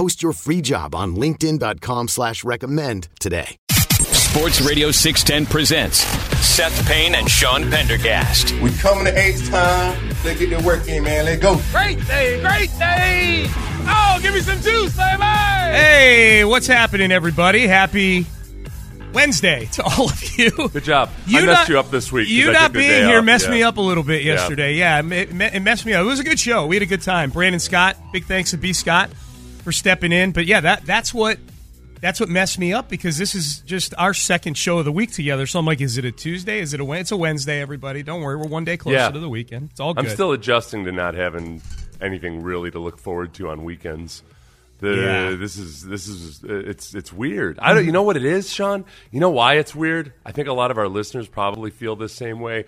Post your free job on linkedin.com slash recommend today. Sports Radio 610 presents Seth Payne and Sean Pendergast. We coming to H time. Let's get the work in, man. Let's go. Great day, great day. Oh, give me some juice, baby. Hey, what's happening, everybody? Happy Wednesday to all of you. Good job. I messed you up this week. You not being here off, messed yeah. me up a little bit yesterday. Yeah, it, it messed me up. It was a good show. We had a good time. Brandon Scott, big thanks to B Scott for stepping in. But yeah, that that's what that's what messed me up because this is just our second show of the week together. So I'm like, is it a Tuesday? Is it a Wednesday? It's a Wednesday. Everybody, don't worry, we're one day closer Yeah. to the weekend. It's all good. I'm still adjusting to not having anything really to look forward to on weekends. The, Yeah. This is this is it's it's weird. I don't. You know what it is, Sean? You know why it's weird? I think a lot of our listeners probably feel the same way.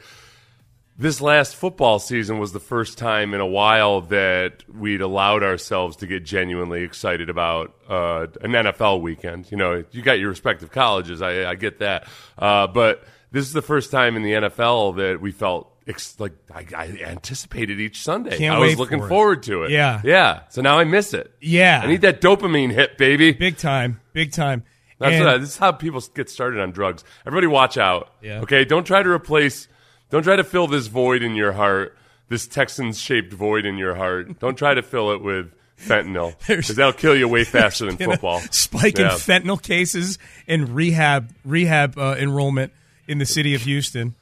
This last football season was the first time in a while that we'd allowed ourselves to get genuinely excited about uh, an NFL weekend. You know, you got your respective colleges. I, I get that, uh, but this is the first time in the NFL that we felt ex- like I, I anticipated each Sunday. Can't I was looking for forward to it. Yeah. yeah. So now I miss it. Yeah. I need that dopamine hit, baby. big time, big time. That's And- what I, this is how people get started on drugs. Everybody, watch out. Yeah. Okay, don't try to replace. Don't try to fill this void in your heart. This Texans-shaped void in your heart. Don't try to fill it with fentanyl because that'll kill you way faster than football. Spike in fentanyl cases and rehab rehab uh, enrollment in the city of Houston.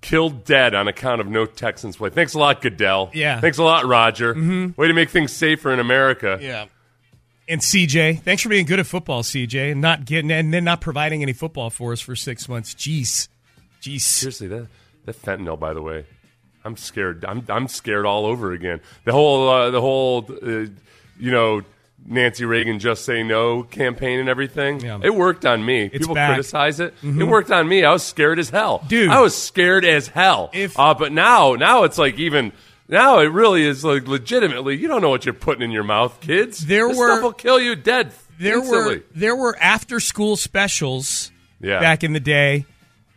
Killed dead on account of no Texans play. Thanks a lot, Goodell. Yeah. Thanks a lot, Roger. Way to make things safer in America. Yeah. And CJ, thanks for being good at football, CJ, and not getting and then not providing any football for us for six months. Jeez, jeez. Seriously, that that fentanyl, by the way, I'm scared. I'm I'm scared all over again. The whole uh, the whole uh, you know Nancy Reagan just say no campaign and everything. Yeah. It worked on me. People back. Mm-hmm. criticize it. It worked on me. I was scared as hell, Dude. I was scared as hell. If- uh, but now now it's like even. Now it really is like legitimately. You don't know what you're putting in your mouth, kids. There this were- stuff will kill you dead. There instantly. were there were after school specials Yeah. back in the day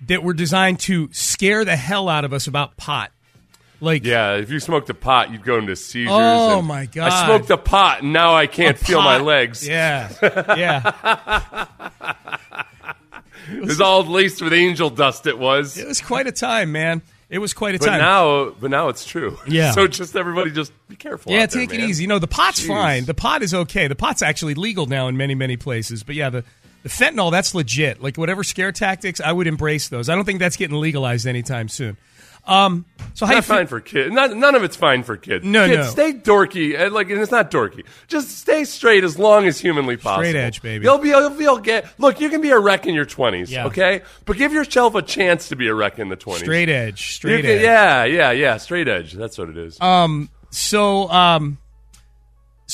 that were designed to scare the hell out of us about pot. Like Yeah, if you smoked a pot, you'd go into seizures. Oh, my God. I smoked a pot, and now I can't feel my legs. Yeah, yeah. It was all laced with angel dust. It was. It was quite a time, man. It was quite a But time. now, but now it's true. Yeah. So just everybody, just be careful. Yeah, out there, take it man. easy. You know, the pot's Jeez. fine. The pot is okay. The pot's actually legal now in many, many places. But yeah, the, the fentanyl, that's legit. Like whatever scare tactics, I would embrace those. I don't think that's getting legalized anytime soon. Um, so how Not feel- fine for kids. Not, none of it's fine for kids. No, kids, no. Stay dorky. and, Like, and it's not dorky. Just stay straight as long as humanly possible. Straight edge, baby. You'll be. You'll be. You'll get. Look, you can be a wreck in your twenties. Yeah. Okay, but give yourself a chance to be a wreck in the twenties. straight edge, straight can- edge. Yeah, yeah, yeah. Straight edge. That's what it is. Um. So, um,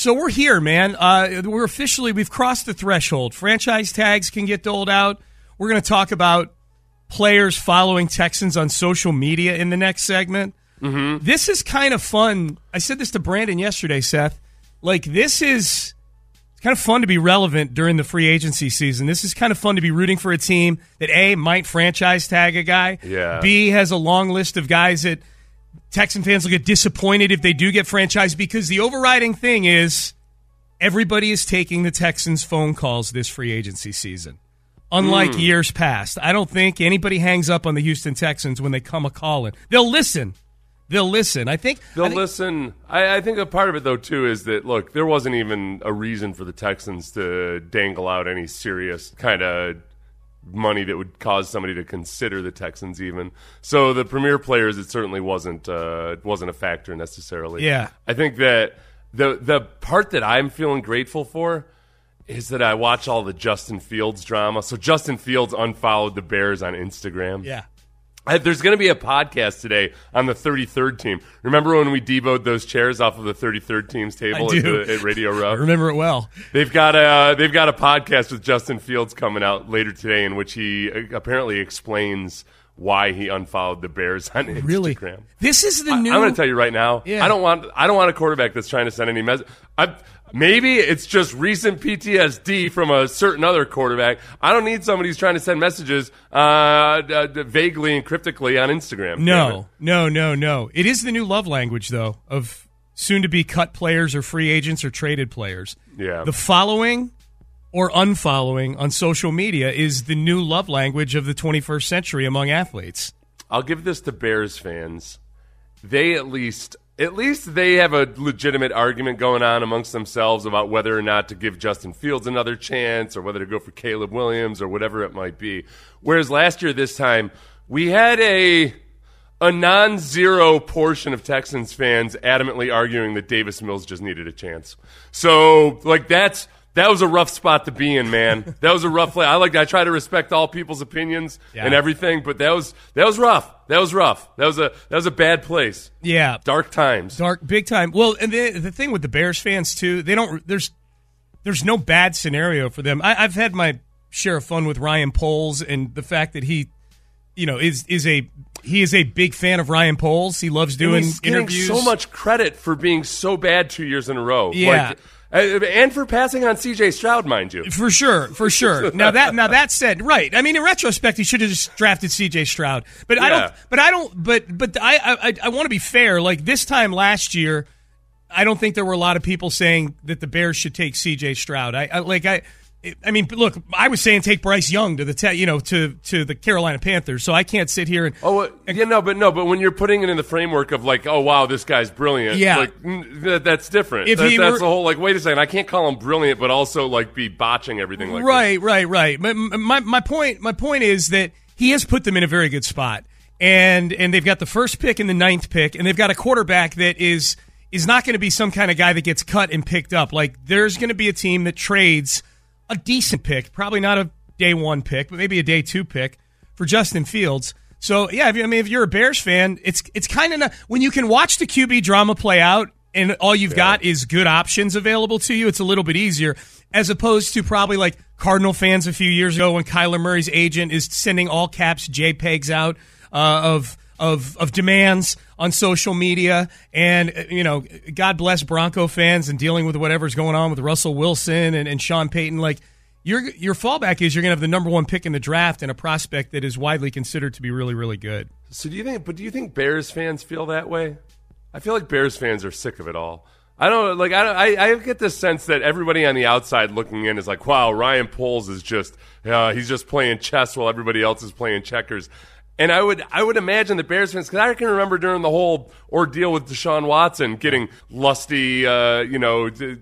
so we're here, man. Uh, we're officially we've crossed the threshold. Franchise tags can get doled out. We're going to talk about players following Texans on social media in the next segment. Mm-hmm. This is kind of fun. I said this to Brandon yesterday, Seth. Like this is it's kind of fun to be relevant during the free agency season. This is kind of fun to be rooting for a team that a might franchise tag a guy. Yeah. B has a long list of guys that Texan fans will get disappointed if they do get franchised because the overriding thing is everybody is taking the Texans' phone calls this free agency season. Unlike hmm. years past, I don't think anybody hangs up on the Houston Texans when they come a calling. They'll listen. They'll listen. I think They'll I think- listen. I, I think a part of it, though, too, is that look, there wasn't even a reason for the Texans to dangle out any serious kind of money that would cause somebody to consider the Texans even. So the premier players, it certainly wasn't uh, wasn't a factor necessarily. Yeah. I think that the the part that I'm feeling grateful for is that I watch all the Justin Fields drama. So Justin Fields unfollowed the Bears on Instagram. Yeah. I, there's going to be a podcast today on the 33rd team. Remember when we deboed those chairs off of the 33rd team's table at, the, at Radio Row? I remember it well. They've got a they've got a podcast with Justin Fields coming out later today, in which he uh, apparently explains why he unfollowed the Bears on Instagram. Really? This is the new. I, am going to tell you right now. Yeah. I don't want I don't want a quarterback that's trying to send any message. Maybe it's just recent PTSD from a certain other quarterback. I don't need somebody who's trying to send messages uh, uh, vaguely and cryptically on Instagram. No, no, no, no. It is the new love language, though, of soon to be cut players or free agents or traded players. Yeah. The following or unfollowing on social media is the new love language of the 21st century among athletes. I'll give this to Bears fans. They at least at least they have a legitimate argument going on amongst themselves about whether or not to give Justin Fields another chance or whether to go for Caleb Williams or whatever it might be. Whereas last year this time we had a a non-zero portion of Texans fans adamantly arguing that Davis Mills just needed a chance. So like that's that was a rough spot to be in, man. that was a rough play. I like I try to respect all people's opinions Yeah. and everything, but that was that was rough. That was rough. That was a that was a bad place. Yeah. Dark times. Dark, big time. Well, and the the thing with the Bears fans too, they don't. There's there's no bad scenario for them. I, I've had my share of fun with Ryan Poles and the fact that he, you know, is is a he is a big fan of Ryan Poles. He loves doing he's interviews. so much credit for being so bad two years in a row. Yeah. Like, Uh, and for passing on C.J. Stroud, mind you. For sure, for sure. Now that now that said, right. I mean, in retrospect, he should have just drafted C.J. Stroud. But I don't. But I don't. But but I I, I want to be fair. Like this time last year, I don't think there were a lot of people saying that the Bears should take C.J. Stroud. I, I like I. I mean, look, I was saying take Bryce Young to the te- you know to to the Carolina Panthers, so I can't sit here and Oh, yeah, no, but no, but when you're putting it in the framework of like, oh wow, this guy's brilliant. Yeah. like that, that's different. If That- he that's were- the whole like. Wait a second, I can't call him brilliant, but also like be botching everything like right, right, right. My, my my point my point is that he has put them in a very good spot, and and they've got the first pick and the ninth pick, and they've got a quarterback that is is not going to be some kind of guy that gets cut and picked up. Like there's going to be a team that trades a decent pick, probably not a day one pick, but maybe a day two pick for Justin Fields. So yeah, if you, I mean, if you're a Bears fan, it's it's kind of when you can watch the QB drama play out, and all you've got is good options available to you. It's a little bit easier as opposed to probably like Cardinal fans a few years ago when Kyler Murray's agent is sending all caps JPEGs out uh, of of of demands on social media, and uh, you know, God bless Bronco fans and dealing with whatever's going on with Russell Wilson and, and Sean Payton. Like your your fallback is you're to have the number one pick in the draft and a prospect that is widely considered to be really really good. So do you think? But do you think Bears fans feel that way? I feel like Bears fans are sick of it all. I don't like. I don't, I, I get this sense that everybody on the outside looking in is like, "Wow, Ryan Poles is just uh, he's just playing chess while everybody else is playing checkers." And I would I would imagine the Bears fans because I can remember during the whole ordeal with Deshaun Watson getting lusty, uh, you know, d- d-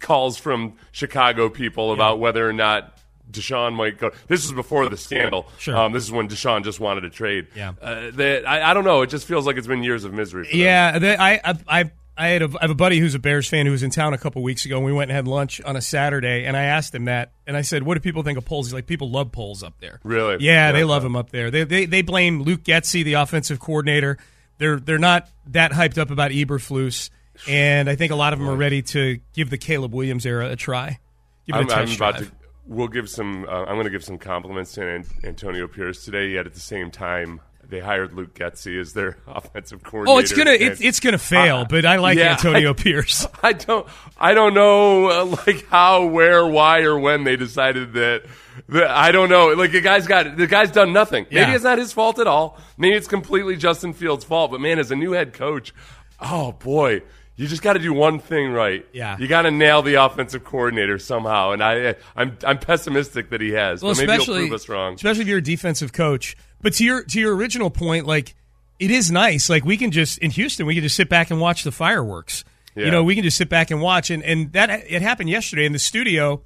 calls from Chicago people about whether or not Deshaun might go. This was before the scandal. Sure. Um, this is when Deshaun just wanted to trade. Yeah. Uh, that I, I don't know. It just feels like it's been years of misery. Yeah, they, I, I, I, I had a, I have a buddy who's a Bears fan who was in town a couple weeks ago, and we went and had lunch on a Saturday, and I asked him that, and I said, "What do people think of Poles?" He's like, "People love Poles up there." Really? Yeah, they love him up there. They, they, they blame Luke Getsy, the offensive coordinator. They're, they're not that hyped up about Eberflus, and I think a lot of them are ready to give the Caleb Williams era a try. Give it I'm, a I'm test about drive. to. We'll give some. Uh, I'm going to give some compliments to Antonio Pierce today. Yet at the same time, they hired Luke Getsy as their offensive coordinator. Oh, it's gonna, and- it's, it's gonna fail, Uh, but I like yeah, Antonio I- Pierce. I don't. I don't know, uh, like how, where, why, or when they decided that. that I don't know. Like the guy's got the guy's done nothing. Maybe it's not his fault at all. Maybe it's completely Justin Fields' fault. But man, as a new head coach, oh boy, you just got to do one thing right. Yeah. you got to nail the offensive coordinator somehow. And I, I'm, I'm pessimistic that he has. Well, but maybe he'll especially prove us wrong. especially if you're a defensive coach. But to your to your original point, like it is nice. Like we can just in Houston, we can just sit back and watch the fireworks. Yeah. You know, we can just sit back and watch. And and that it happened yesterday in the studio.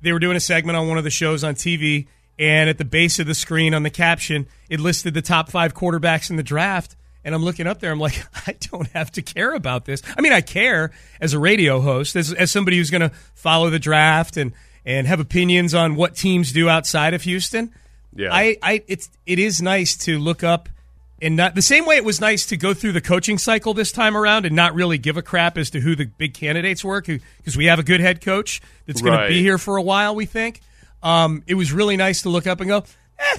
They were doing a segment on one of the shows on TV, and at the base of the screen on the caption, it listed the top five quarterbacks in the draft. And I'm looking up there, I'm like, I don't have to care about this. I mean, I care as a radio host, as, as somebody who's going to follow the draft and, and have opinions on what teams do outside of Houston. Yeah. I, I it's it is nice to look up and not the same way it was nice to go through the coaching cycle this time around and not really give a crap as to who the big candidates were because we have a good head coach that's going Right. to be here for a while. We think um, it was really nice to look up and go, eh,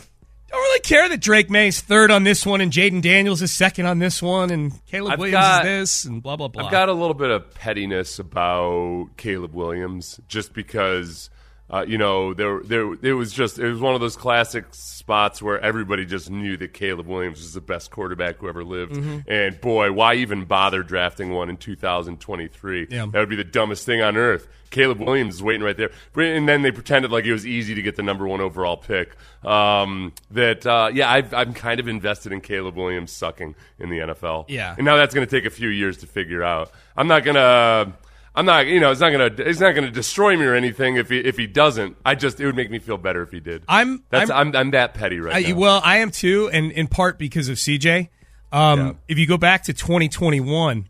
don't really care that Drake Maye's third on this one and Jayden Daniels is second on this one and Caleb I've Williams got- is this and blah blah blah. I've got a little bit of pettiness about Caleb Williams, just because uh, you know there there it was just it was one of those classic spots where everybody just knew that Caleb Williams was the best quarterback who ever lived, Mm-hmm. and boy, why even bother drafting one in 2023? Yeah. That would be the dumbest thing on earth. Caleb Williams is waiting right there, and then they pretended like it was easy to get the number one overall pick. Um, that uh, yeah, I've, I'm kind of invested in Caleb Williams sucking in the NFL. Yeah. and now that's going to take a few years to figure out. I'm not gonna. I'm not. You know, it's not gonna. It's not gonna destroy me or anything if he if he doesn't. I just it would make me feel better if he did. I'm- That's I'm- I'm I'm, that petty right I, now. well, I am too, and in part because of CJ. Um, Yeah. If you go back to 2021,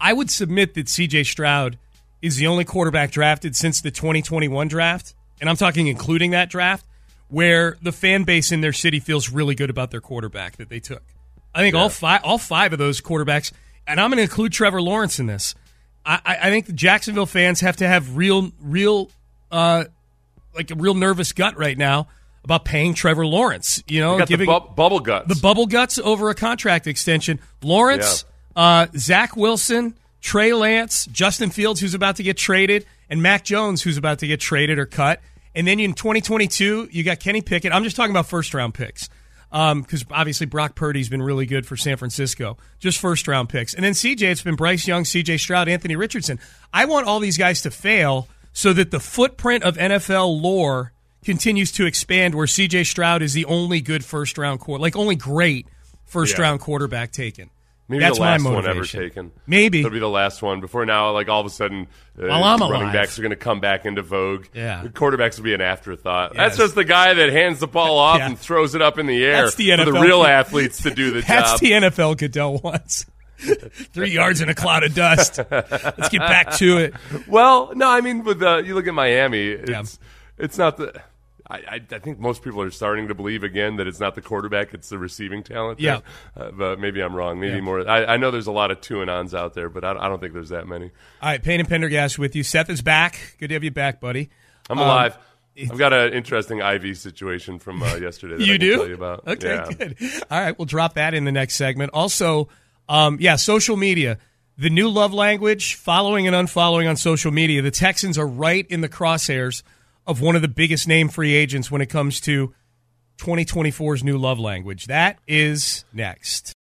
I would submit that CJ Stroud is the only quarterback drafted since the 2021 draft, and I'm talking including that draft, where the fan base in their city feels really good about their quarterback that they took. I think all five, all five of those quarterbacks, and I'm going to include Trevor Lawrence in this. I, I think the Jacksonville fans have to have real, real, uh, like a real nervous gut right now about paying Trevor Lawrence. You know, got giving the bu- bubble guts. the bubble guts over a contract extension. Lawrence, uh, Zach Wilson, Trey Lance, Justin Fields, who's about to get traded, and Mac Jones, who's about to get traded or cut. And then in 2022, you got Kenny Pickett. I'm just talking about first round picks Um, because obviously Brock Purdy's been really good for San Francisco. Just first round picks. And then CJ, it's been Bryce Young, CJ Stroud, Anthony Richardson. I want all these guys to fail so that the footprint of NFL lore continues to expand where CJ Stroud is the only good first round quarter, like only great first Yeah. round quarterback taken. Maybe That's the last my one ever motivation. taken. Maybe. It'll be the last one. Before now, like all of a sudden, uh, While I'm running alive. backs are going to come back into vogue. Yeah. The quarterbacks will be an afterthought. Yes. That's just the guy that hands the ball off Yeah. and throws it up in the air That's the for the NFL. real athletes to do the That's job. That's the NFL Goodell wants. Three yards in a cloud of dust. Let's get back to it. Well, no, I mean, with the, you look at Miami, it's Yeah. it's not the. I, I, I think most people are starting to believe again that it's not the quarterback; it's the receiving talent. Yeah. uh, but maybe I'm wrong. Maybe Yeah. more. I, I know there's a lot of two and ons out there, but I, I don't think there's that many. All right, Payne and Pendergast with you. Seth is back. Good to have you back, buddy. I'm Um, alive. I've got an interesting IV situation from uh, yesterday. That I you do? Tell you about. Okay, Yeah. good. All right, we'll drop that in the next segment. Also, um, yeah, social media. The new love language, following and unfollowing on social media. The Texans are right in the crosshairs of one of the biggest name free agents when it comes to 2024's new love language. That is next.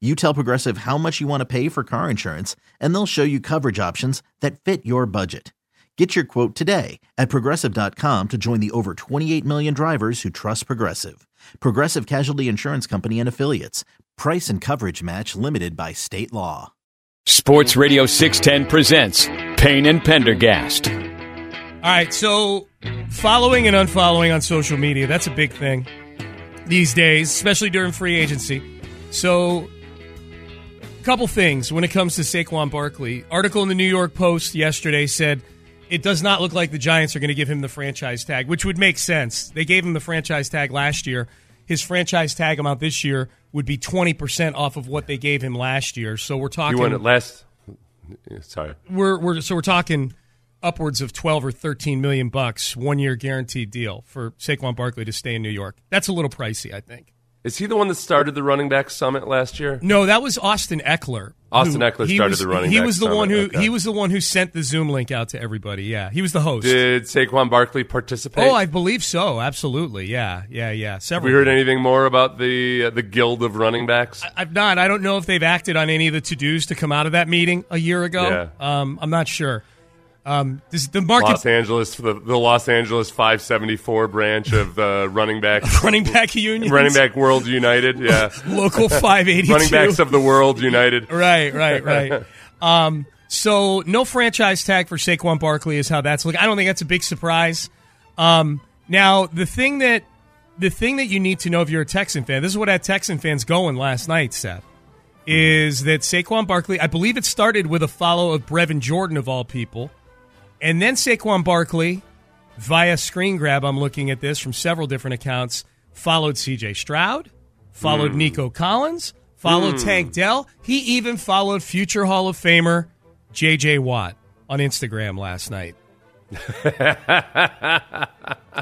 You tell Progressive how much you want to pay for car insurance, and they'll show you coverage options that fit your budget. Get your quote today at progressive.com to join the over 28 million drivers who trust Progressive. Progressive Casualty Insurance Company and Affiliates. Price and coverage match limited by state law. Sports Radio 610 presents Payne and Pendergast. All right, so following and unfollowing on social media, that's a big thing these days, especially during free agency. So, a couple things when it comes to Saquon Barkley. Article in the New York Post yesterday said it does not look like the Giants are going to give him the franchise tag, which would make sense. They gave him the franchise tag last year. His franchise tag amount this year would be 20% off of what they gave him last year. So we're talking You it last? Sorry. we're we're so we're talking upwards of 12 or 13 million bucks one year guaranteed deal for Saquon Barkley to stay in New York. That's a little pricey, I think. Is he the one that started the running back summit last year? No, that was Austin Ekeler. Austin who- Ekeler started was- the running He back was the summit, one who okay. he was the one who sent the Zoom link out to everybody. Yeah, he was the host. Did Saquon Barkley participate? oh, I believe so. Absolutely. Yeah, yeah, yeah. Have Several. we heard anything more about the uh, the guild of running backs? I've not. I don't know if they've acted on any of the to dos to come out of that meeting a year ago. Yeah. Um, I'm not sure. Um, this, the market Los Angeles, the, the Los Angeles 574 branch of the running back running back union, running back world united. Yeah, local 582 running backs of the world united. Right, right, right. um, so no franchise tag for Saquon Barkley is how that's looking. I don't think that's a big surprise. Um, now the thing that the thing that you need to know if you're a Texan fan, this is what had Texan fans going last night, Seth, is that Saquon Barkley, I believe it started with a follow of Brevin Jordan of all people, and then Saquon Barkley via screen grab. I'm looking at this from several different accounts. Followed C.J. Stroud, followed hmm. Nico Collins, followed hmm. Tank Dell. He even followed future Hall of Famer J.J. Watt on Instagram last night.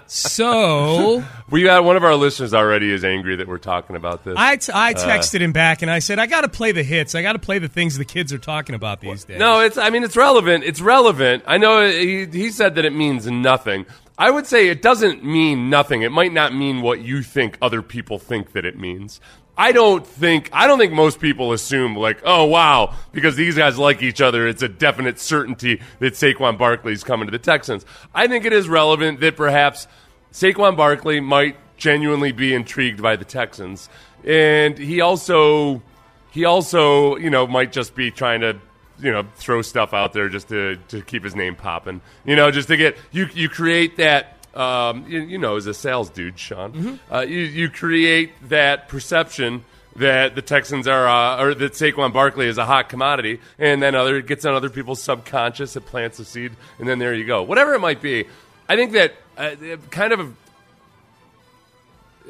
So We got one of our listeners already is angry that we're talking about this. I, t- I uh, texted him back and I said, I got to play the hits. I got to play the things the kids are talking about these days. No, it's. I mean, it's relevant. It's relevant. I know he, he said that it means nothing. I would say it doesn't mean nothing. It might not mean what you think other people think that it means. I don't think. I don't think most people assume like, oh wow, because these guys like each other, it's a definite certainty that Saquon Barkley's coming to the Texans. I think it is relevant that perhaps Saquon Barkley might genuinely be intrigued by the Texans, and he also he also, you know, might just be trying to, you know, throw stuff out there just to, to keep his name popping. You know, just to get you you create that. Um, you, you know, as a sales dude, Sean, uh, you you create that perception that the Texans are, uh, or that Saquon Barkley is a hot commodity, and then other it gets on other people's subconscious, it plants a seed, and then there you go. Whatever it might be, I think that uh, kind of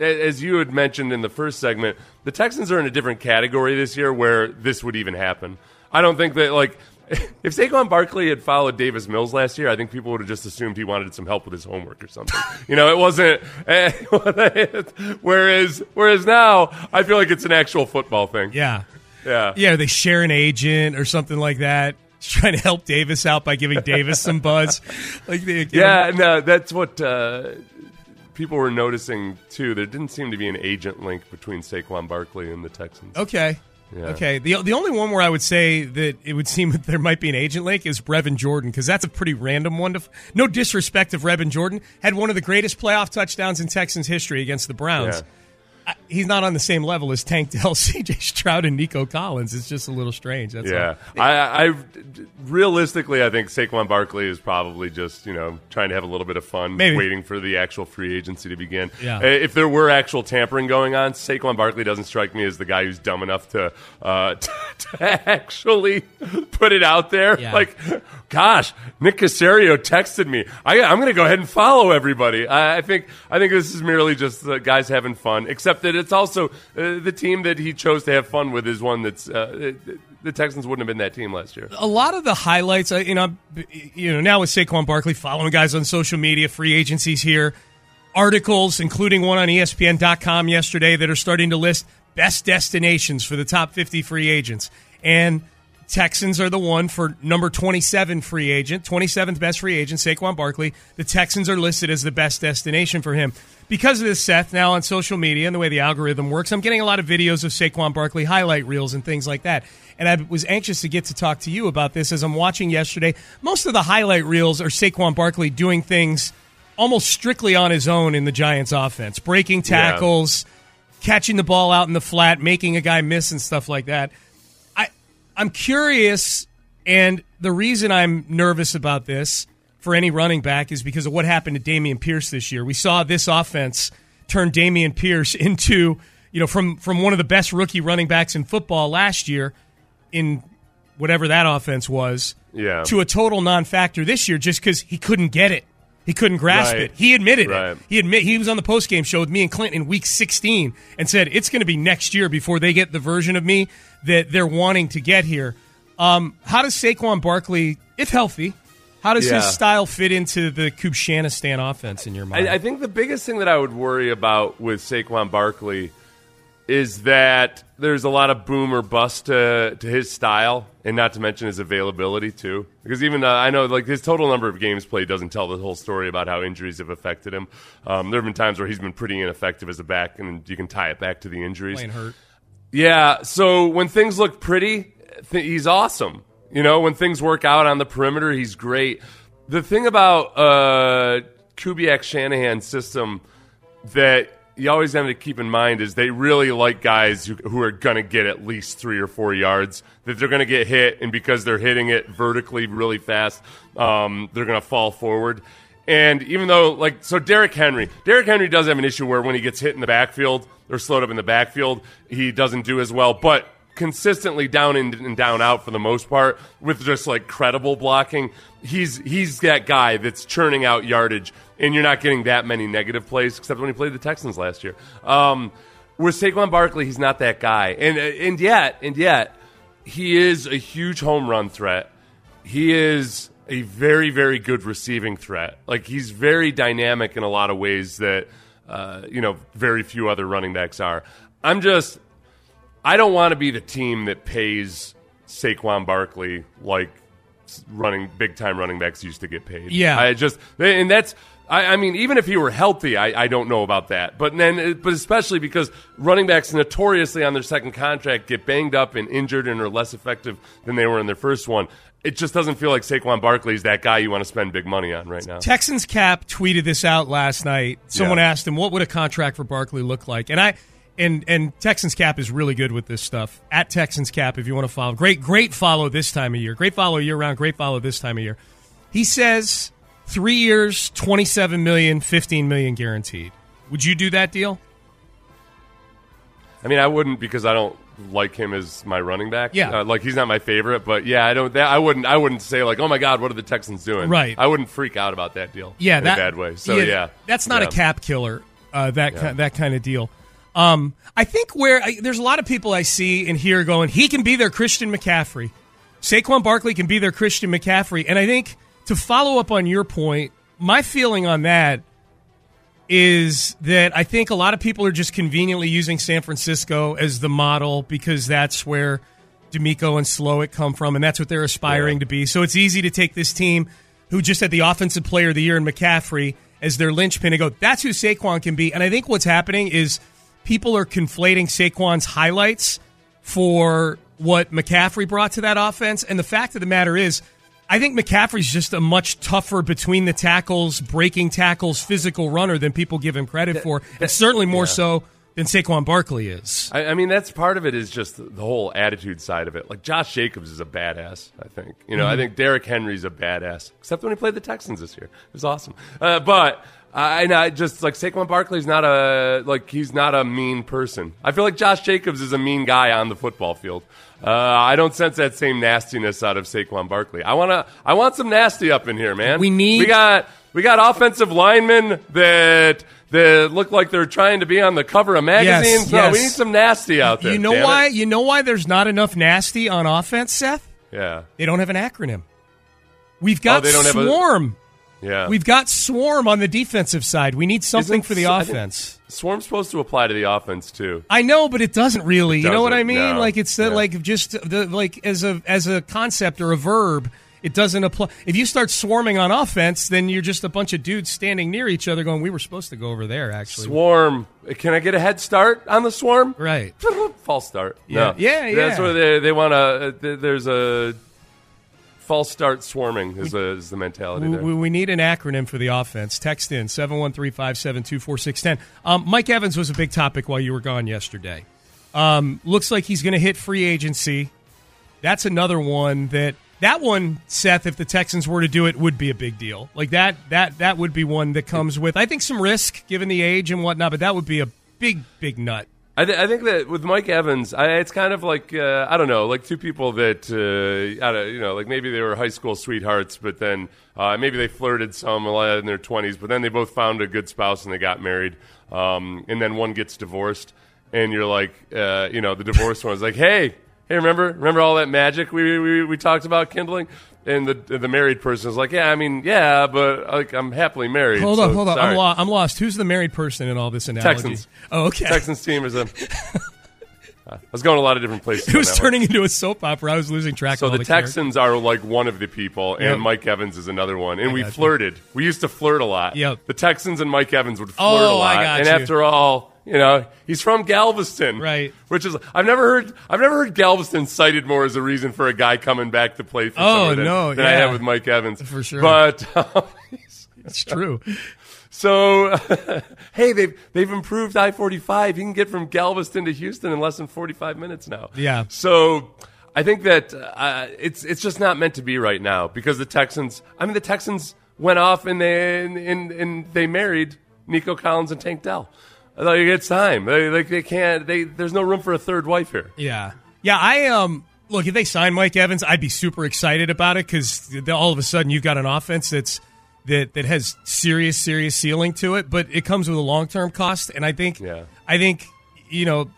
as you had mentioned in the first segment, the Texans are in a different category this year where this would even happen. I don't think that like if Saquon Barkley had followed Davis Mills last year, I think people would have just assumed he wanted some help with his homework or something. you know, it wasn't. whereas, whereas now, I feel like it's an actual football thing. Yeah. Yeah. Yeah, they share an agent or something like that. Trying to help Davis out by giving Davis some buzz. Like they, Yeah, know, no, that's what uh, people were noticing too. There didn't seem to be an agent link between Saquon Barkley and the Texans. Okay. Yeah. Okay. The the only one where I would say that it would seem that there might be an agent link is Brevin Jordan because that's a pretty random one. To f- no disrespect of Brevin Jordan had one of the greatest playoff touchdowns in Texans history against the Browns. Yeah. I, he's not on the same level as Tank Dell, C.J. Stroud, and Nico Collins. It's just a little strange. That's Yeah. I, I realistically, I think Saquon Barkley is probably just you know trying to have a little bit of fun, Maybe. waiting for the actual free agency to begin. Yeah. Uh, If there were actual tampering going on, Saquon Barkley doesn't strike me as the guy who's dumb enough to uh, to, to actually put it out there. Yeah. Like, gosh, Nick Caserio texted me. I, I'm going to go ahead and follow everybody. I, I think I think this is merely just the guys having fun. Except that it's also uh, the team that he chose to have fun with is one that's uh, the Texans wouldn't have been that team last year. a lot of the highlights, you know, you know, now with Saquon Barkley following guys on social media, free agencies here, articles, including one on ESPN.com yesterday that are starting to list best destinations for the top 50 free agents. and Texans are the one for number 27 free agent, 27th best free agent, Saquon Barkley. The Texans are listed as the best destination for him. Because of this, Seth, now on social media and the way the algorithm works, I'm getting a lot of videos of Saquon Barkley highlight reels and things like that. And I was anxious to get to talk to you about this as I'm watching yesterday. Most of the highlight reels are Saquon Barkley doing things almost strictly on his own in the Giants offense, breaking tackles, catching the ball out in the flat, making a guy miss and stuff like that. I'm curious and the reason I'm nervous about this for any running back is because of what happened to Dameon Pierce this year. We saw this offense turn Dameon Pierce into, you know, from from one of the best rookie running backs in football last year in whatever that offense was Yeah. to a total non-factor this year just cuz he couldn't get it. He couldn't grasp Right. it. He admitted Right. it. He admit he was on the postgame show with me and Clinton in week 16 and said it's going to be next year before they get the version of me that they're wanting to get here. Um, how does Saquon Barkley, if healthy, how does Yeah. his style fit into the Kubshanistan offense in your mind? I, I think the biggest thing that I would worry about with Saquon Barkley is that there's a lot of boom or bust to, to his style, and not to mention his availability too. Because even uh, I know like his total number of games played doesn't tell the whole story about how injuries have affected him. Um, there have been times where he's been pretty ineffective as a back, and you can tie it back to the injuries. Playing hurt. Yeah. So when things look pretty, th- he's awesome. You know, when things work out on the perimeter, he's great. The thing about uh, Kubiak Shanahan's system that you always have to keep in mind is they really like guys who, who are going to get at least three or four yards, that they're going to get hit, and because they're hitting it vertically really fast, um, they're going to fall forward. And even though, like, so Derrick Henry, Derrick Henry does have an issue where when he gets hit in the backfield or slowed up in the backfield, he doesn't do as well. But consistently down in and down out for the most part with just like credible blocking, he's he's that guy that's churning out yardage, and you're not getting that many negative plays except when he played the Texans last year. Um, with Saquon Barkley, he's not that guy, and and yet and yet he is a huge home run threat. He is a very, very good receiving threat. Like he's very dynamic in a lot of ways that uh, you know very few other running backs are. I'm just, I don't want to be the team that pays Saquon Barkley like running big time running backs used to get paid. Yeah. I just and that's. I, I mean, even if he were healthy, I, I don't know about that. But then, uh, but especially because running backs notoriously on their second contract get banged up and injured and are less effective than they were in their first one. It just doesn't feel like Saquon Barkley is that guy you want to spend big money on right now. Texans Cap tweeted this out last night. Someone Yeah. asked him, "What would a contract for Barkley look like?" And I and and Texans Cap is really good with this stuff. At Texans Cap, if you want to follow, great great follow this time of year. Great follow year round. Great follow this time of year. He says three years, twenty seven million, fifteen million guaranteed. Would you do that deal? I mean, I wouldn't because I don't like him as my running back. Yeah. Uh, like he's not my favorite, but yeah, I don't. That, I wouldn't. I wouldn't say like, oh my god, what are the Texans doing? Right. I wouldn't freak out about that deal. Yeah, in that a bad way. So yeah, that's not Yeah. a cap killer. Uh, that Yeah. ki- that kind of deal. Um, I think where I, there's a lot of people I see and hear going, he can be their Christian McCaffrey. Saquon Barkley can be their Christian McCaffrey, and I think to follow up on your point, my feeling on that is that I think a lot of people are just conveniently using San Francisco as the model because that's where DeMeco and Slowik come from, and that's what they're aspiring to be. So it's easy to take this team who just had the offensive player of the year in McCaffrey as their linchpin and go, that's who Saquon can be. And I think what's happening is people are conflating Saquon's highlights for what McCaffrey brought to that offense. And the fact of the matter is, I think McCaffrey's just a much tougher between the tackles, breaking tackles, physical runner than people give him credit for. And certainly more yeah. so than Saquon Barkley is. I, I mean, that's part of it is just the whole attitude side of it. Like Josh Jacobs is a badass. I think you know. I Mhm. think Derrick Henry's a badass, except when he played the Texans this year. It was awesome. Uh, but I, and I just like Saquon Barkley's not a like he's not a mean person. I feel like Josh Jacobs is a mean guy on the football field. Uh, I don't sense that same nastiness out of Saquon Barkley. I wanna I want some nasty up in here, man. We need- we got we got offensive linemen that. That look like they're trying to be on the cover of magazines. no, we yes. need some nasty out there. You know damn it. why? You know why there's not enough nasty on offense, Seth? Yeah. They don't have an acronym. We've got Oh, they don't have a- Swarm. Yeah. We've got Swarm on the defensive side. We need something Isn't for the offense. Swarm's supposed to apply to the offense too. I know, but it doesn't really. It you know what I mean? no. Like it's the, Yeah. like just the like as a as a concept or a verb, it doesn't apply. If you start swarming on offense, then you're just a bunch of dudes standing near each other, going, "We were supposed to go over there." Actually, Swarm. Can I get a head start on the swarm? Right. False start. Yeah. No. Yeah, That's yeah. where they they want uh, to. There's a false start swarming is, a, is the mentality We, there. we, we need an acronym for the offense. Text in 713-572-4610. Um, Mike Evans was a big topic while you were gone yesterday. Um, looks like he's going to hit free agency. That's another one that that one, Seth. If the Texans were to do it, would be a big deal. Like that that that would be one that comes with I think some risk given the age and whatnot, but that would be a big big nut. I, th- I think that with Mike Evans, I, it's kind of like uh, I don't know, like two people that uh, I don't, you know, like maybe they were high school sweethearts, but then uh, maybe they flirted some in their twenties, but then they both found a good spouse and they got married, um, and then one gets divorced, and you're like, uh, you know, the divorced one's like, hey, hey, remember, remember all that magic we we, we talked about kindling. And the the married person is like, yeah, I mean, yeah, but like I'm happily married. Hold so up, hold up. sorry. I'm, lo- I'm lost. Who's the married person in all this analogy? Texans. Oh, okay. Texans team is a. Uh, I was going a lot of different places. It was one. turning into a soap opera. I was losing track So the, the characters. Texans are like one of the people, and Yep. Mike Evans is another one. And I we got you. flirted. We used to flirt a lot. Yep. The Texans and Mike Evans would flirt Oh, a lot. And you. after all, you know, he's from Galveston, Right. Which is I've never heard I've never heard Galveston cited more as a reason for a guy coming back to play for Oh, than, no, than I have with Mike Evans For sure. But It's true. So, hey, they've they've improved I forty five. You can get from Galveston to Houston in less than forty five minutes now. Yeah. So, I think that uh, it's it's just not meant to be right now because the Texans. I mean, the Texans went off and they and, and, and they married Nico Collins and Tank Dell. Like it's time. They, like they can't. They there's no room for a third wife here. Yeah, yeah. I um look if they sign Mike Evans, I'd be super excited about it because all of a sudden you've got an offense that's that that has serious serious ceiling to it, but it comes with a long term cost. And I think Yeah. I think you know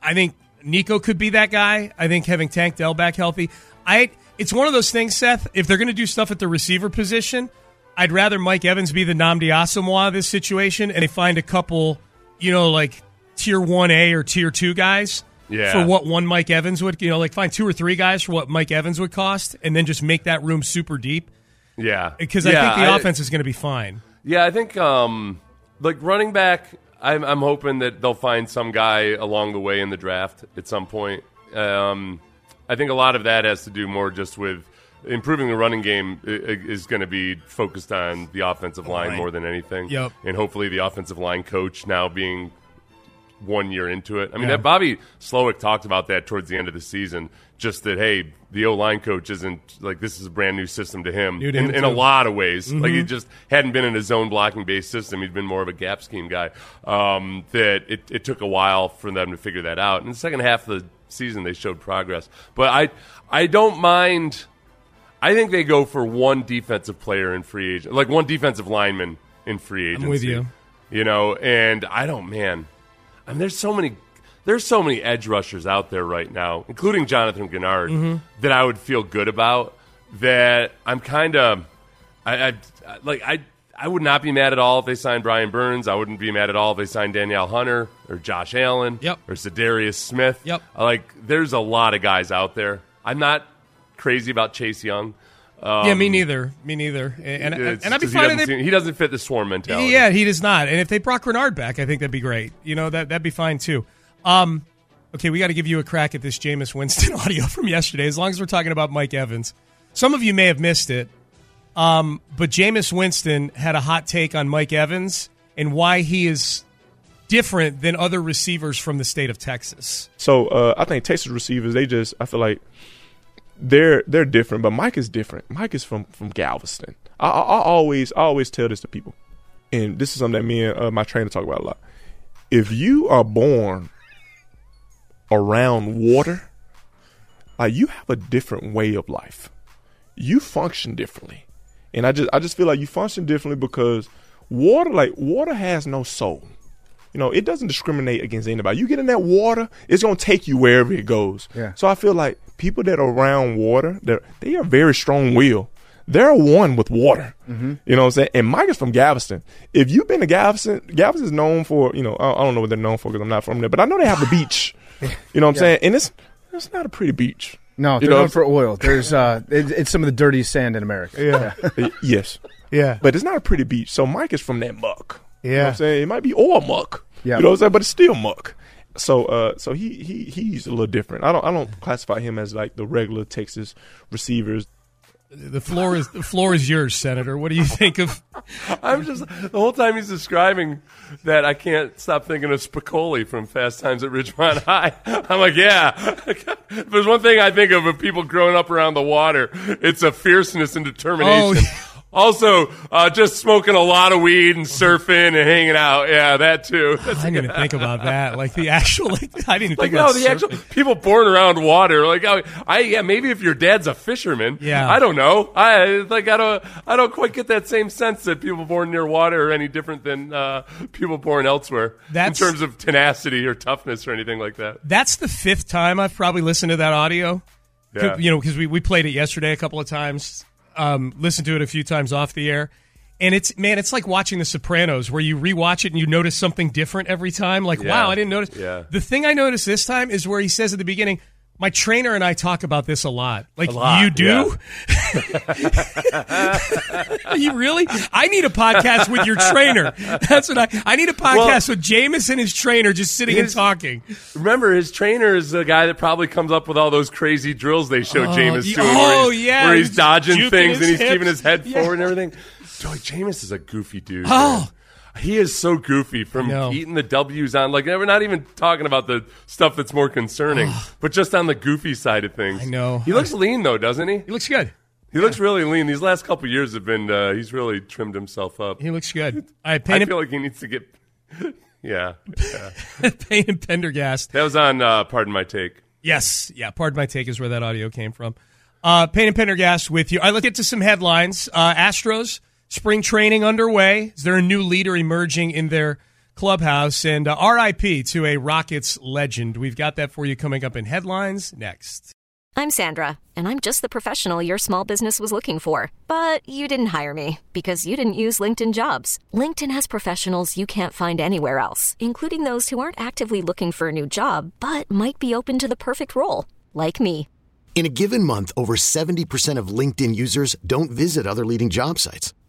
I think Nico could be that guy. I think having Tank Dell back healthy, I it's one of those things, Seth. If they're going to do stuff at the receiver position, I'd rather Mike Evans be the Nnamdi Asomugha of this situation, and they find a couple, you know, like tier one A or tier two guys Yeah. for what one Mike Evans would, you know, like find two or three guys for what Mike Evans would cost, and then just make that room super deep Yeah, because Yeah, I think the offense is going to be fine. Yeah, I think um, like running back. I'm, I'm hoping that they'll find some guy along the way in the draft at some point. Um, I think a lot of that has to do more just with improving the running game is going to be focused on the offensive line Right. more than anything. Yep. And hopefully the offensive line coach now being one year into it. I mean, Yeah. that Bobby Slowik talked about that towards the end of the season. Just that, hey, the O line coach isn't like this is a brand new system to him to in, him, in a lot of ways. Like he Mhm. just hadn't been in a zone blocking based system. He'd been more of a gap scheme guy. Um, that it, it took a while for them to figure that out. In the second half of the season, they showed progress. But I I don't mind. I think they go for one defensive player in free agent, like one defensive lineman in free agency. I'm with you. You know, and I don't, man. I mean, there's so many, there's so many edge rushers out there right now, including Jonathan Greenard, Mhm. that I would feel good about. That I'm kind of, I, I like, I, I would not be mad at all if they signed Brian Burns. I wouldn't be mad at all if they signed Danielle Hunter or Josh Allen, Yep. or Za'Darius Smith. Yep. Like, there's a lot of guys out there. I'm not crazy about Chase Young. Um, yeah, me neither. Me neither. And and, and I'd be just he fine doesn't if they seem- he doesn't fit the swarm mentality. Yeah, he does not. And if they brought Greenard back, I think that'd be great. You know, that that'd be fine too. Um, okay, we got to give you a crack at this Jameis Winston audio from yesterday. As long as we're talking about Mike Evans, some of you may have missed it, um, but Jameis Winston had a hot take on Mike Evans and why he is different than other receivers from the state of Texas. So uh, I think Texas receivers, they just I feel like they're they're different, but Mike is different. Mike is from from Galveston. I, I, I always I always tell this to people, and this is something that me and uh, my trainer talk about a lot. If you are born around water, like you have a different way of life. You function differently, and I just I just feel like you function differently because water like water has no soul. You know, it doesn't discriminate against anybody. You get in that water, it's gonna take you wherever it goes. Yeah. So I feel like people that are around water, they they are very strong will. they're one with water. Mhm. You know what I'm saying? And Mike is from Galveston. If you've been to Galveston, Galveston is known for, you know, I I don't know what they're known for because I'm not from there, but I know they have the beach. You know what I'm Yeah. saying? And it's it's not a pretty beach. No, they're know, known for oil. There's uh, it, it's some of the dirtiest sand in America. Yeah. yes. Yeah. But it's not a pretty beach. So Mike is from that muck. You know what Yeah. I'm saying? It might be oil muck. Yeah. You know what I'm saying? But it's still muck. So uh so he he he's a little different. I don't I don't classify him as like the regular Texas receivers. The floor is the floor is yours, Senator. What do you think of? I'm just the whole time he's describing that I can't stop thinking of Spicoli from Fast Times at Ridgemont High. I'm like, yeah. if there's one thing I think of of people growing up around the water, it's a fierceness and determination. Oh, Also, uh, just smoking a lot of weed and surfing and hanging out. Yeah, that too. I didn't even think about that. Like the actual, like, I didn't Like think no, about the surfing. actual people born around water. Like I, I, yeah, maybe if your dad's a fisherman. Yeah. I don't know. I like I don't, I don't quite get that same sense that people born near water are any different than uh, people born elsewhere That's- in terms of tenacity or toughness or anything like that. That's the fifth time I've probably listened to that audio. Yeah. You know, because we, we played it yesterday a couple of times, um, listened to it a few times off the air. And it's, man, it's like watching The Sopranos where you rewatch it and you notice something different every time. Like, Yeah. wow, I didn't notice. Yeah. The thing I noticed this time is where he says at the beginning, my trainer and I talk about this a lot. Like, A lot, you do? you really? I need a podcast with your trainer. That's what I, I need a podcast with Jameis and his trainer just sitting and talking. Remember, his trainer is the guy that probably comes up with all those crazy drills they show Oh, Jameis doing. oh, where he's, yeah, where he's dodging things and he's keeping his head Yeah. forward and everything. Joey Jameis is a goofy dude. Oh. man. He is so goofy from eating the W's on like we're not even talking about the stuff that's more concerning, but just on the goofy side of things. I know. He looks lean though, doesn't he? He looks good. He looks really lean. These last couple years have been uh, he's really trimmed himself up. He looks good. I Payne, feel like he needs to get Yeah. yeah. Payne and Pendergast. That was on uh, pardon my take. Yes, yeah. Pardon my take is where that audio came from. Uh, Payne and Pendergast with you. All right, let's get to some headlines. Uh, Astros spring training underway. Is there a new leader emerging in their clubhouse? And uh, RIP to a Rockets legend. We've got that for you coming up in headlines next. I'm Sandra, and I'm just the professional your small business was looking for. But you didn't hire me because you didn't use LinkedIn jobs. LinkedIn has professionals you can't find anywhere else, including those who aren't actively looking for a new job but might be open to the perfect role, like me. In a given month, over 70% of LinkedIn users don't visit other leading job sites.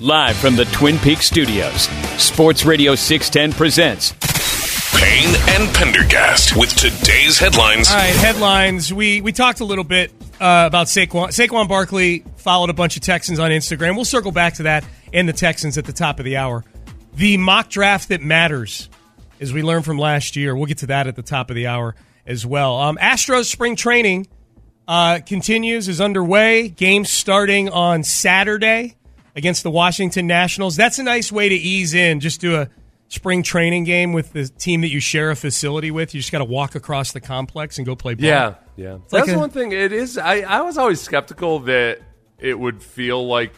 Live from the Twin Peaks studios, Sports Radio 610 presents Payne and Pendergast with today's headlines. All right, headlines. We we talked a little bit uh, about Saquon. Saquon Barkley followed a bunch of Texans on Instagram. We'll circle back to that and the Texans at the top of the hour. The mock draft that matters, as we learned from last year. We'll get to that at the top of the hour as well. Um, Astros spring training uh, continues, is underway. Games starting on Saturday against the Washington Nationals. That's a nice way to ease in. Just do a spring training game with the team that you share a facility with. You just got to walk across the complex and go play ball. Yeah, yeah. It's like That's a- one thing. It is. I, I was always skeptical that it would feel like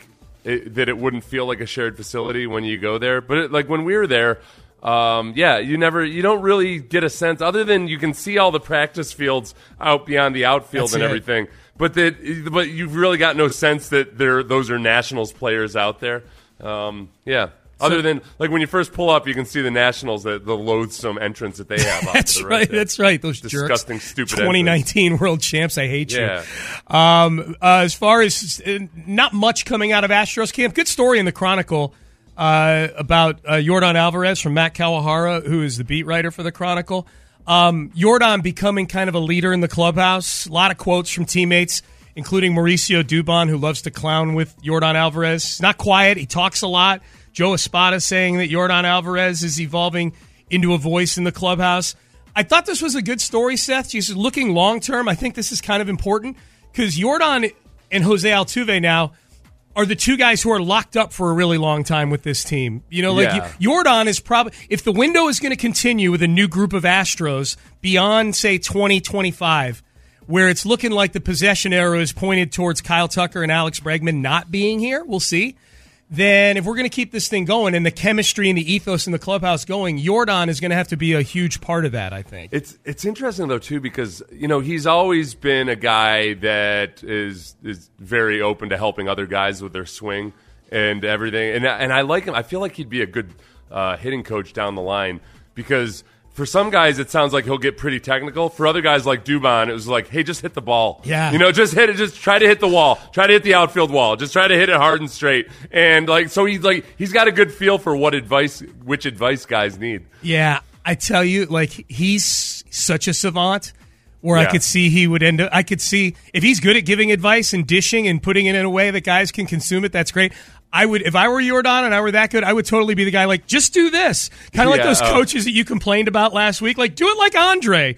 it, that it wouldn't feel like a shared facility when you go there. But it, like when we were there, um, yeah, you never, you don't really get a sense other than you can see all the practice fields out beyond the outfield That's and it. everything. But that, but you've really got no sense that there those are Nationals players out there. Um, yeah. Other than like when you first pull up, you can see the Nationals, the, the loathsome entrance that they have. That's the right. That's right. Those disgusting, jerks. stupid. 2019 world champs. I hate Yeah. you. Um, uh, as far as uh, not much coming out of Astros camp, good story in the Chronicle uh, about uh, Yordan Alvarez from Matt Kawahara, who is the beat writer for the Chronicle. Um, Yordan becoming kind of a leader in the clubhouse. A lot of quotes from teammates, including Mauricio Dubon, who loves to clown with Yordan Alvarez. Not quiet. He talks a lot. Joe Espada saying that Yordan Alvarez is evolving into a voice in the clubhouse. I thought this was a good story, Seth. Just looking long term, I think this is kind of important because Yordan and Jose Altuve now are the two guys who are locked up for a really long time with this team. You know, like Yeah. Yordan is probably if the window is going to continue with a new group of Astros beyond say 2025 where it's looking like the possession arrow is pointed towards Kyle Tucker and Alex Bregman not being here, we'll see. Then if we're going to keep this thing going and the chemistry and the ethos in the clubhouse going, Yordan is going to have to be a huge part of that, I think. It's it's interesting though too because you know he's always been a guy that is is very open to helping other guys with their swing and everything, and and I like him. I feel like he'd be a good uh, hitting coach down the line because. For some guys, it sounds like he'll get pretty technical. For other guys like Dubon, it was like, hey, just hit the ball. Yeah. You know, just hit it. Just try to hit the wall. Try to hit the outfield wall. Just try to hit it hard and straight. And like, so he's like, he's got a good feel for what advice, which advice guys need. Yeah, I tell you, like he's such a savant. Where I could see he would end up. I could see if he's good at giving advice and dishing and putting it in a way that guys can consume it. That's great. I would, if I were Yordan and I were that good, I would totally be the guy like, just do this. Kind of like those oh. coaches that you complained about last week. Like, do it like Andre.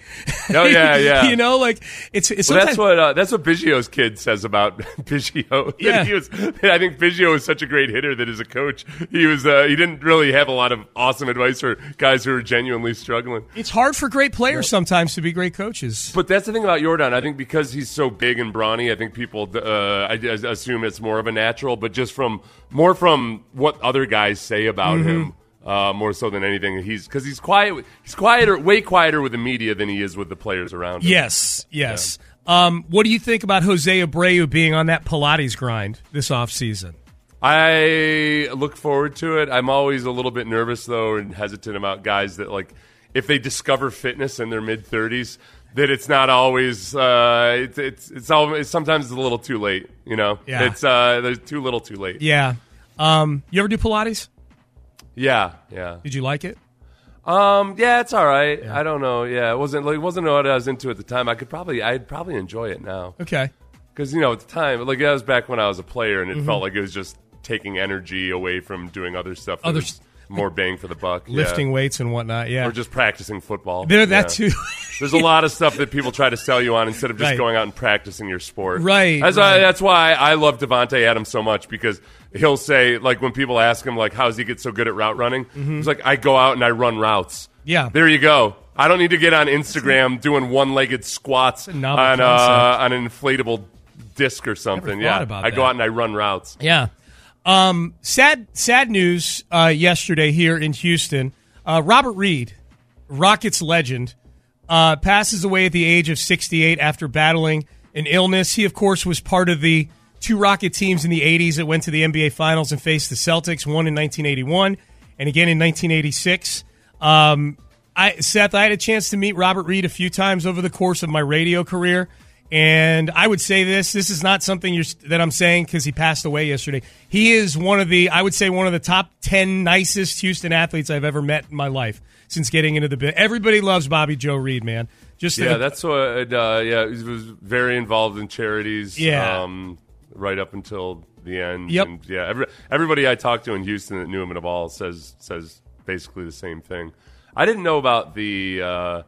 Oh, yeah, yeah. you know, like it's, it's Well, that's what uh, that's what Biggio's kid says about Biggio. Yeah. was, I think Biggio is such a great hitter that as a coach, he was uh, he didn't really have a lot of awesome advice for guys who were genuinely struggling. it's hard for great players sometimes to be great coaches. But that's the thing about Yordan. I think because he's so big and brawny, I think people uh, I, I assume it's more of a natural. But just from more from what other guys say about Mhm. him, uh, more so than anything, he's because he's quiet. He's quieter, way quieter with the media than he is with the players around him. Yes, yes. Um, what do you think about Jose Abreu being on that Pilates grind this offseason? I look forward to it. I'm always a little bit nervous though and hesitant about guys that like if they discover fitness in their mid 30s that it's not always uh, it's it's it's, always, sometimes it's a little too late. You know, Yeah. it's uh, there's too little, too late. Yeah. Um, you ever do Pilates? Yeah, yeah. Did you like it? Um, yeah, it's all right. I don't know. Yeah, it wasn't like it wasn't what I was into at the time. I could probably I'd probably enjoy it now. Okay. Because you know at the time, like that was back when I was a player, and it Mhm. felt like it was just taking energy away from doing other stuff. Other was more bang for the buck. yeah. Lifting weights and whatnot. Yeah. or just practicing football. There- that Yeah. too. There's a lot of stuff that people try to sell you on instead of just Right. going out and practicing your sport. Right, That's right. why. That's why I love Davante Adams so much because he'll say like when people ask him like how does he get so good at route running? Mhm. He's like I go out and I run routes. Yeah. There you go. I don't need to get on Instagram doing one-legged squats on uh, on an inflatable disc or something. yeah, about I go out and I run routes. Yeah. Um, sad, sad news uh, yesterday here in Houston. Uh, Robert Reid, Rockets legend, uh, passes away at the age of 68 after battling an illness. He, of course, was part of the two Rocket teams in the 80s that went to the NBA Finals and faced the Celtics, one in 1981 and again in 1986. Um, I, Seth, I had a chance to meet Robert Reid a few times over the course of my radio career. And I would say this: this is not something you're, that I'm saying because he passed away yesterday. He is one of the, I would say, one of the top ten nicest Houston athletes I've ever met in my life since getting into the bit. Everybody loves Bobby Joe Reid, man. Just yeah, a- that's what. Uh, yeah, he was very involved in charities. Yeah. um, right up until the end. Yep. And, yeah, every, everybody I talked to in Houston that knew him at all says says basically the same thing. I didn't know about the uh,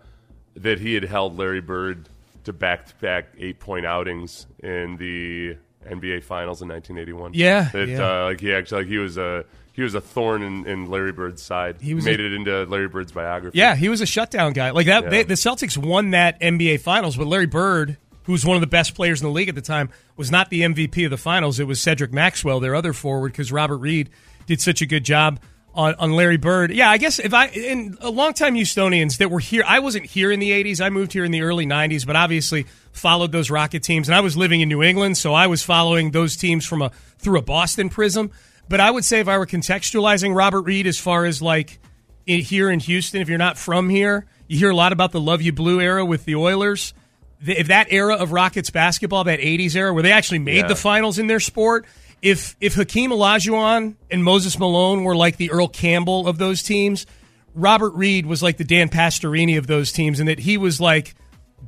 that he had held Larry Bird to back to back eight point outings in the NBA Finals in 1981. Yeah, that yeah. Uh, like he actually like he was a he was a thorn in, in Larry Bird's side. He was made a- it into Larry Bird's biography. Yeah, he was a shutdown guy. Like that, Yeah. they, the Celtics won that NBA Finals, but Larry Bird, who was one of the best players in the league at the time, was not the MVP of the Finals. It was Cedric Maxwell, their other forward, because Robert Reid did such a good job on, on Larry Bird. Yeah, I guess if I in a longtime Houstonians that were here, I wasn't here in the '80s. I moved here in the early '90s, but obviously followed those Rocket teams, and I was living in New England, so I was following those teams from a through a Boston prism. But I would say if I were contextualizing Robert Reid as far as like in, here in Houston, if you're not from here, you hear a lot about the Luv Ya Blue era with the Oilers. The, if that era of Rockets basketball, that '80s era where they actually made Yeah. the finals in their sport, if if Hakeem Olajuwon and Moses Malone were like the Earl Campbell of those teams, Robert Reid was like the Dan Pastorini of those teams, and that he was like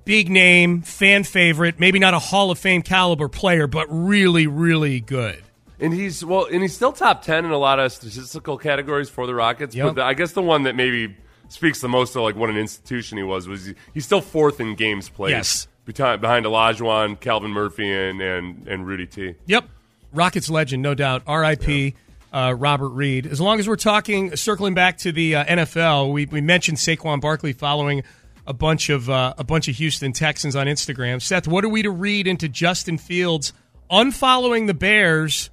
big name, fan favorite, maybe not a Hall of Fame caliber player, but really, really good. And he's well, and he's still top ten in a lot of statistical categories for the Rockets. Yep. But the, I guess the one that maybe speaks the most to like what an institution he was was he, he's still fourth in games played. Yes. behind, behind Olajuwon, Calvin Murphy, and and, and Rudy T. Yep. Rockets legend, no doubt. R.I.P. Uh, Robert Reid. As long as we're talking, circling back to the uh, NFL, we, we mentioned Saquon Barkley following a bunch of uh, a bunch of Houston Texans on Instagram. Seth, what are we to read into Justin Fields unfollowing the Bears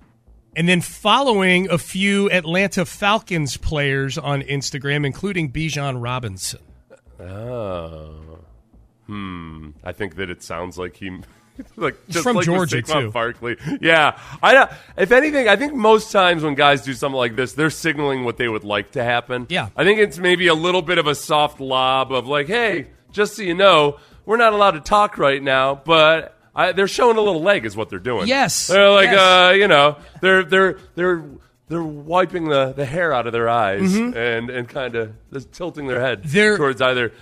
and then following a few Atlanta Falcons players on Instagram, including Bijan Robinson? Oh, hmm. I think that it sounds like he. Like just from like Georgia, too. Barkley, yeah. I if anything, I think most times when guys do something like this, they're signaling what they would like to happen. Yeah. I think it's maybe a little bit of a soft lob of like, hey, just so you know, we're not allowed to talk right now, but I, they're showing a little leg, is what they're doing. Yes. they're like, Yes. uh, you know, they're they're they're. They're wiping the, the hair out of their eyes Mhm. and, and kind of tilting their head They're- towards either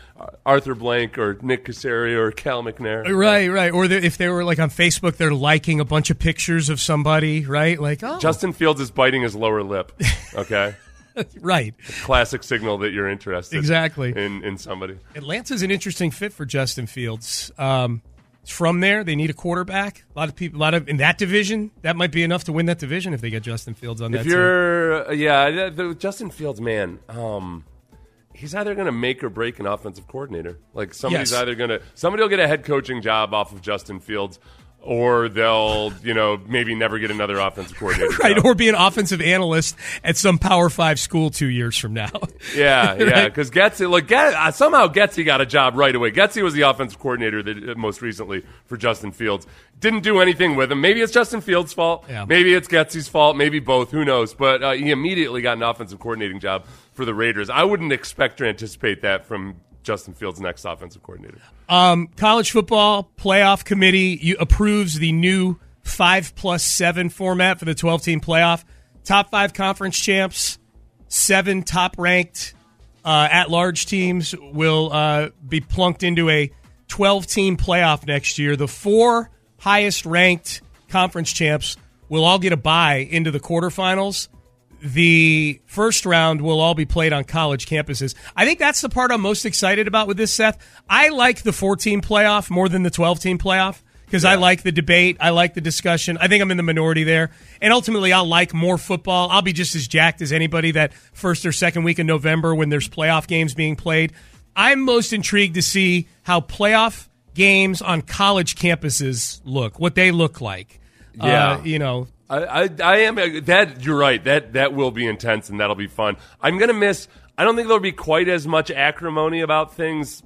Arthur Blank or Nick Caserio or Cal McNair. Right, right. Or if they were like on Facebook, they're liking a bunch of pictures of somebody, right? Like, oh, Justin Fields is biting his lower lip. Okay, right. classic signal that you're interested Exactly. in in somebody. Atlanta's an interesting fit for Justin Fields. Um, from there. They need a quarterback. A lot of people, a lot of in that division. That might be enough to win that division if they get Justin Fields on that. If team. you're, uh, yeah, the Justin Fields, man, um, he's either going to make or break an offensive coordinator. Like somebody's Yes. either going to somebody will get a head coaching job off of Justin Fields, or they'll, you know, maybe never get another offensive coordinator. right, job. or be an offensive analyst at some Power Five school two years from now. Yeah, yeah, Right? because Getsy, like Get, uh, somehow Getsy got a job right away. Getsy was the offensive coordinator that, uh, most recently for Justin Fields. Didn't do anything with him. Maybe it's Justin Fields' fault. Yeah. Maybe it's Getsy's fault. Maybe both. Who knows? But uh, he immediately got an offensive coordinating job for the Raiders. I wouldn't expect or anticipate that from Justin Fields' next offensive coordinator. Um, college football playoff committee approves the new five plus seven format for the 12 team playoff. Top five conference champs, seven top ranked uh, at large teams will uh, be plunked into a 12 team playoff next year. The four highest ranked conference champs will all get a bye into the quarterfinals the first round will all be played on college campuses. I think that's the part I'm most excited about with this, Seth. I like the 14 playoff more than the 12 team playoff because I like the debate. I like the discussion. I think I'm in the minority there. And ultimately, I'll like more football. I'll be just as jacked as anybody that first or second week in November when there's playoff games being played. I'm most intrigued to see how playoff games on college campuses look, what they look like. Yeah. Uh, you know, I, I, I am uh, that. You're right. That that will be intense and that'll be fun. I'm gonna miss. I don't think there'll be quite as much acrimony about things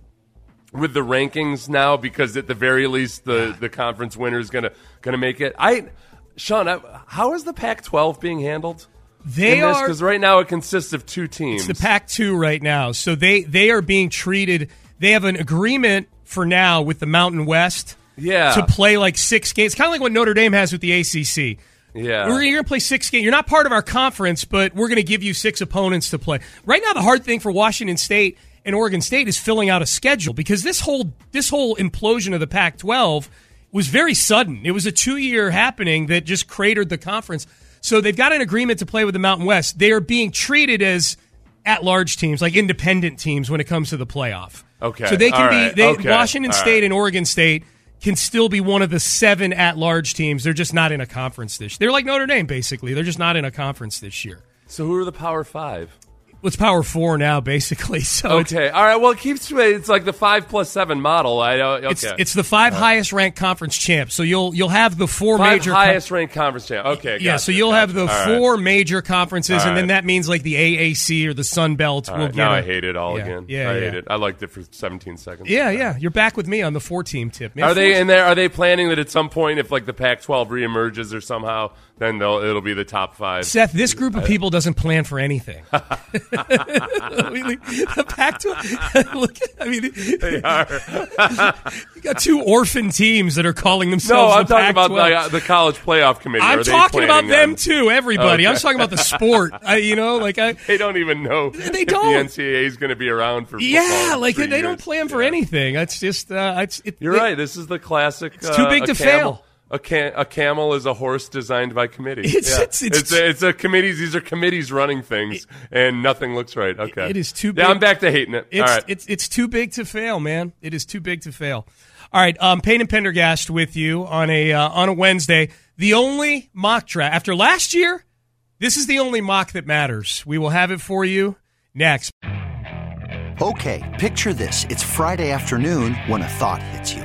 with the rankings now because at the very least the the conference winner is gonna gonna make it. I, Sean, I, how is the Pac-12 being handled? They are- because right now it consists of two teams. It's the Pac two right now. So they they are being treated. They have an agreement for now with the Mountain West. Yeah. To play like six games, kind of like what Notre Dame has with the ACC. Yeah. We're, you're going to play six games. You're not part of our conference, but we're going to give you six opponents to play. Right now, the hard thing for Washington State and Oregon State is filling out a schedule because this whole this whole implosion of the Pac-12 was very sudden. It was a two year happening that just cratered the conference. So they've got an agreement to play with the Mountain West. They are being treated as at large teams, like independent teams, when it comes to the playoff. Okay. So they can be they, Okay. Washington All State right. and Oregon State can still be one of the seven at large teams. They're just not in a conference this. They're like Notre Dame, basically. They're just not in a conference this year. So who are the Power Five? It's Power Four now, basically. So Okay. All right. Well, it keeps it's like the five plus seven model. I don't. Okay. it's it's the five highest ranked conference champs. So you'll you'll have the four five major highest ranked conference champ. Okay. yeah, so you'll have the gotcha. All right. four major conferences, All and then that means like the AAC or the Sun Belt All will right, get. now a- I hate it all yeah, again. Yeah, I yeah. hate it. I liked it for 17 seconds. Yeah, yeah. You're back with me on the four team tip. Man, Are they in there? Are they planning that at some point, if like the Pac-12 reemerges or somehow, then they'll it'll be the top five? Seth, this group of people doesn't plan for anything. The Pac-12. Look, I mean, They are. you got two orphan teams that are calling themselves. no. I'm the talking about Pac-12. the, the college playoff committee. I'm talking about them on- too. Everybody. I'm talking about the sport. I, you know, like I. They don't even know. They if don't. The NCAA is going to be around for Yeah, like they don't plan for anything. It's just. Uh, it's. It, You're it- right. This is the classic. It's too uh, big to camel- fail. A, cam- a camel is a horse designed by committee. It's- Yeah. it's- it's- it's, a, it's a committees. These are committees running things, and nothing looks right. Okay, It is too. Yeah. I'm back to hating it. It's, All right. it's it's too big to fail, man. It is too big to fail. All right, um, Payne and Pendergast with you on a uh, on a Wednesday. The only mock draft after last year. This is the only mock that matters. We will have it for you next. Okay, picture this. It's Friday afternoon when a thought hits you.